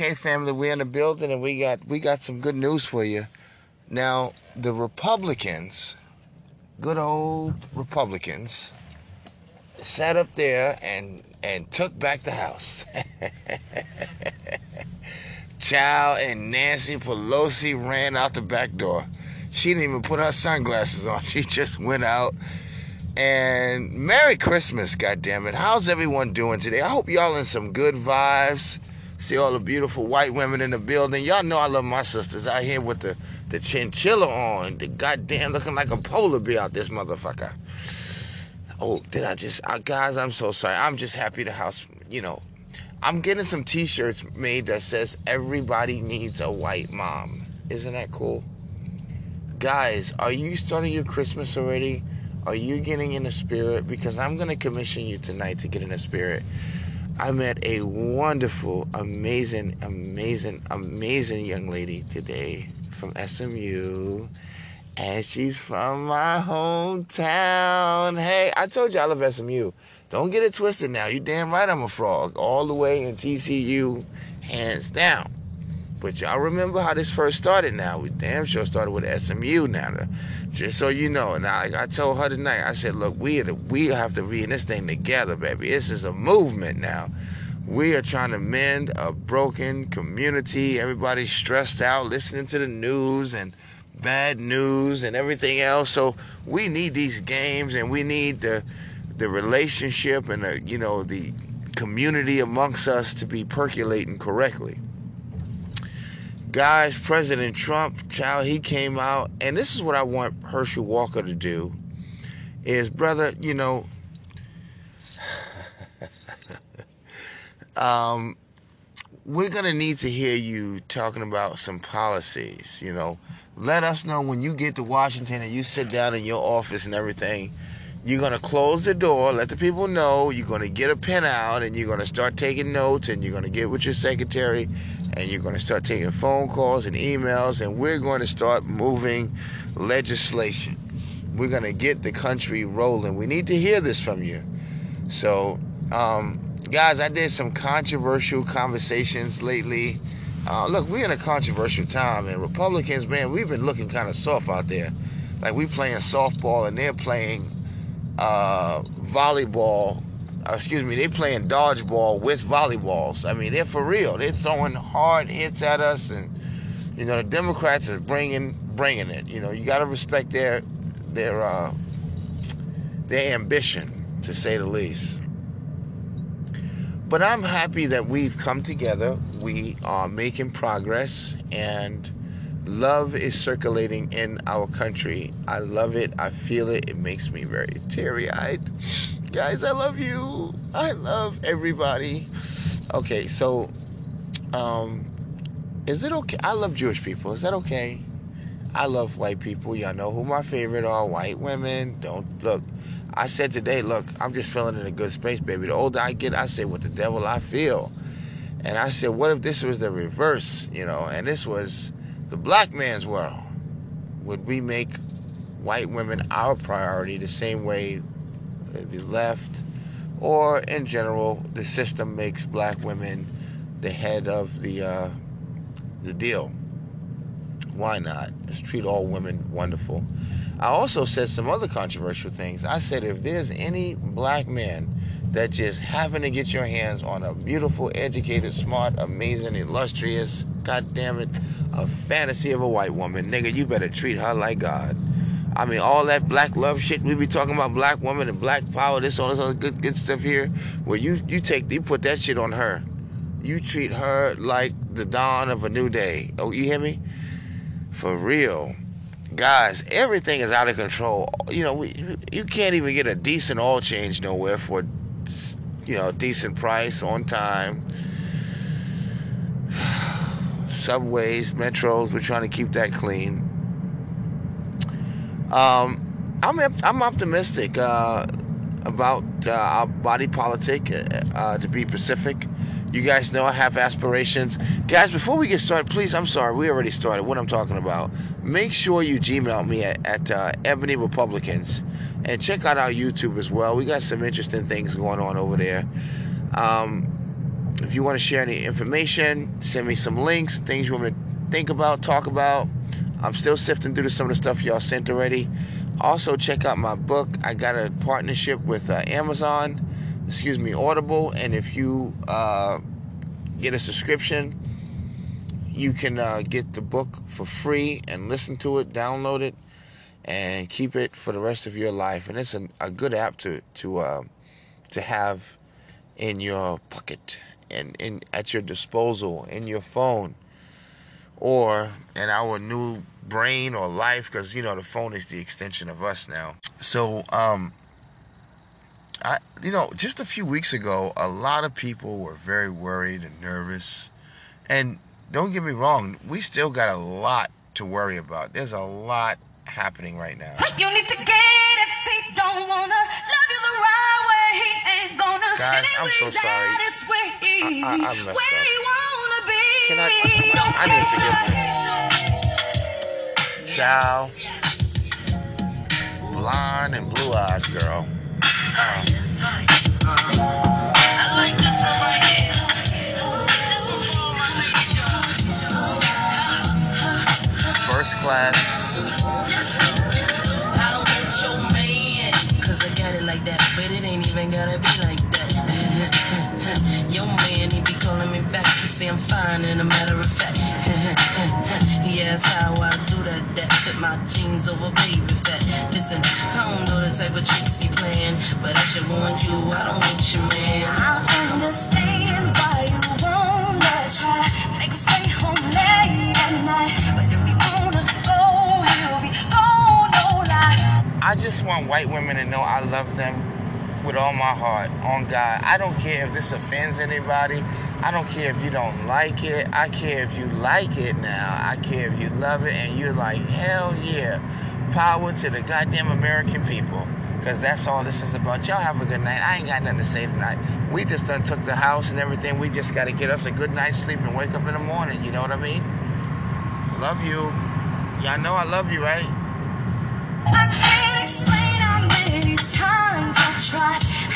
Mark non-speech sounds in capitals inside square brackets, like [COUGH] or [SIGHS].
Okay, family, we're in the building and we got we got some good news for you. Now, the Republicans, good old Republicans, sat up there and and took back the house. [LAUGHS] Child and Nancy Pelosi ran out the back door. She didn't even put her sunglasses on. [LAUGHS] She just went out. And Merry Christmas, goddammit. How's everyone doing today? I hope y'all in some good vibes. See all the beautiful white women in the building. Y'all know I love my sisters out here with the, the chinchilla on. The goddamn looking like a polar bear out this motherfucker. Oh, did I just, guys, I'm so sorry. I'm just happy the house, you know, I'm getting some t-shirts made that says everybody needs a white mom. Isn't that cool? Guys, are you starting your Christmas already? Are you getting in the spirit? Because I'm going to commission you tonight to get in the spirit. I met a wonderful, amazing, amazing, amazing young lady today from SMU. And she's from my hometown. Hey, I told you I love SMU. Don't get it twisted now. You damn right I'm a frog. All the way in TCU, hands down. But y'all remember how this first started now. We damn sure started with SMU now. Just so you know. Now, like I told her tonight, I said, look, we, we have to be in this thing together, baby. This is a movement now. We are trying to mend a broken community. Everybody's stressed out, listening to the news and bad news and everything else. So we need these games and we need the the relationship and the, you know the community amongst us to be percolating correctly. Guys, President Trump, child, he came out, and this is what I want Herschel Walker to do. Is brother, you know, [LAUGHS] um, we're gonna need to hear you talking about some policies. You know, let us know when you get to Washington and you sit down in your office and everything you're going to close the door, let the people know, you're going to get a pen out, and you're going to start taking notes, and you're going to get with your secretary, and you're going to start taking phone calls and emails, and we're going to start moving legislation. We're going to get the country rolling. We need to hear this from you. So, um, guys, I did some controversial conversations lately. Uh, look, we're in a controversial time, and Republicans, man, we've been looking kind of soft out there. Like we're playing softball, and they're playing uh, volleyball. Uh, excuse me, they playing dodgeball with volleyballs. I mean, they're for real. They're throwing hard hits at us, and you know the Democrats are bringing bringing it. You know, you got to respect their their uh, their ambition, to say the least. But I'm happy that we've come together. We are making progress, and Love is circulating in our country. I love it. I feel it. It makes me very teary eyed. Guys, I love you. I love everybody. Okay, so, um, is it okay? I love Jewish people. Is that okay? I love white people. Y'all know who my favorite are white women. Don't look. I said today, look, I'm just feeling in a good space, baby. The older I get, I say what the devil I feel. And I said, what if this was the reverse, you know, and this was the black man's world, would we make white women our priority the same way the left or in general the system makes black women the head of the uh, the deal? Why not? Let's treat all women wonderful. I also said some other controversial things. I said if there's any black man that just happen to get your hands on a beautiful, educated, smart, amazing, illustrious, god damn it, a fantasy of a white woman, nigga, you better treat her like God. I mean, all that black love shit we be talking about black woman and black power, this all this other good good stuff here. Well, you you take you put that shit on her. You treat her like the dawn of a new day. Oh, you hear me? For real. Guys, everything is out of control. You know, we, you can't even get a decent oil change nowhere for you know, decent price on time. [SIGHS] Subways, metros, we're trying to keep that clean. Um, I'm I'm optimistic uh, about uh, our body politic. Uh, uh, to be Pacific, you guys know I have aspirations, guys. Before we get started, please, I'm sorry, we already started. What I'm talking about. Make sure you Gmail me at, at uh, Ebony Republicans and check out our YouTube as well. We got some interesting things going on over there. Um, if you want to share any information, send me some links, things you want me to think about, talk about. I'm still sifting through some of the stuff y'all sent already. Also, check out my book. I got a partnership with uh, Amazon, excuse me, Audible, and if you uh, get a subscription, you can uh, get the book for free and listen to it, download it, and keep it for the rest of your life. And it's a, a good app to to uh, to have in your pocket and in at your disposal in your phone or in our new brain or life because you know the phone is the extension of us now. So um i you know just a few weeks ago a lot of people were very worried and nervous. And don't get me wrong we still got a lot to worry about. There's a lot happening right now You need to get it if he don't wanna love you the right way. He ain't gonna. Guys, I'm so sorry. that is where he, I- I- I messed where up. he wanna be. Can I- I need to Ciao. Blonde and blue eyes girl. I like say I'm fine, and a matter of fact, [LAUGHS] he asks how I do that, that fit my jeans over baby fat. Listen, I don't know the type of tricks he playing, but I should warn you, I don't want your man. I understand why you wanna try. Make him stay home late at night. But if he wanna go, he'll be gone, no lie. I just want white women to know I love them with all my heart, on God. I don't care if this offends anybody. I don't care if you don't like it. I care if you like it now. I care if you love it and you're like, hell yeah. Power to the goddamn American people. Because that's all this is about. Y'all have a good night. I ain't got nothing to say tonight. We just done took the house and everything. We just got to get us a good night's sleep and wake up in the morning. You know what I mean? Love you. Y'all know I love you, right? Times I tried,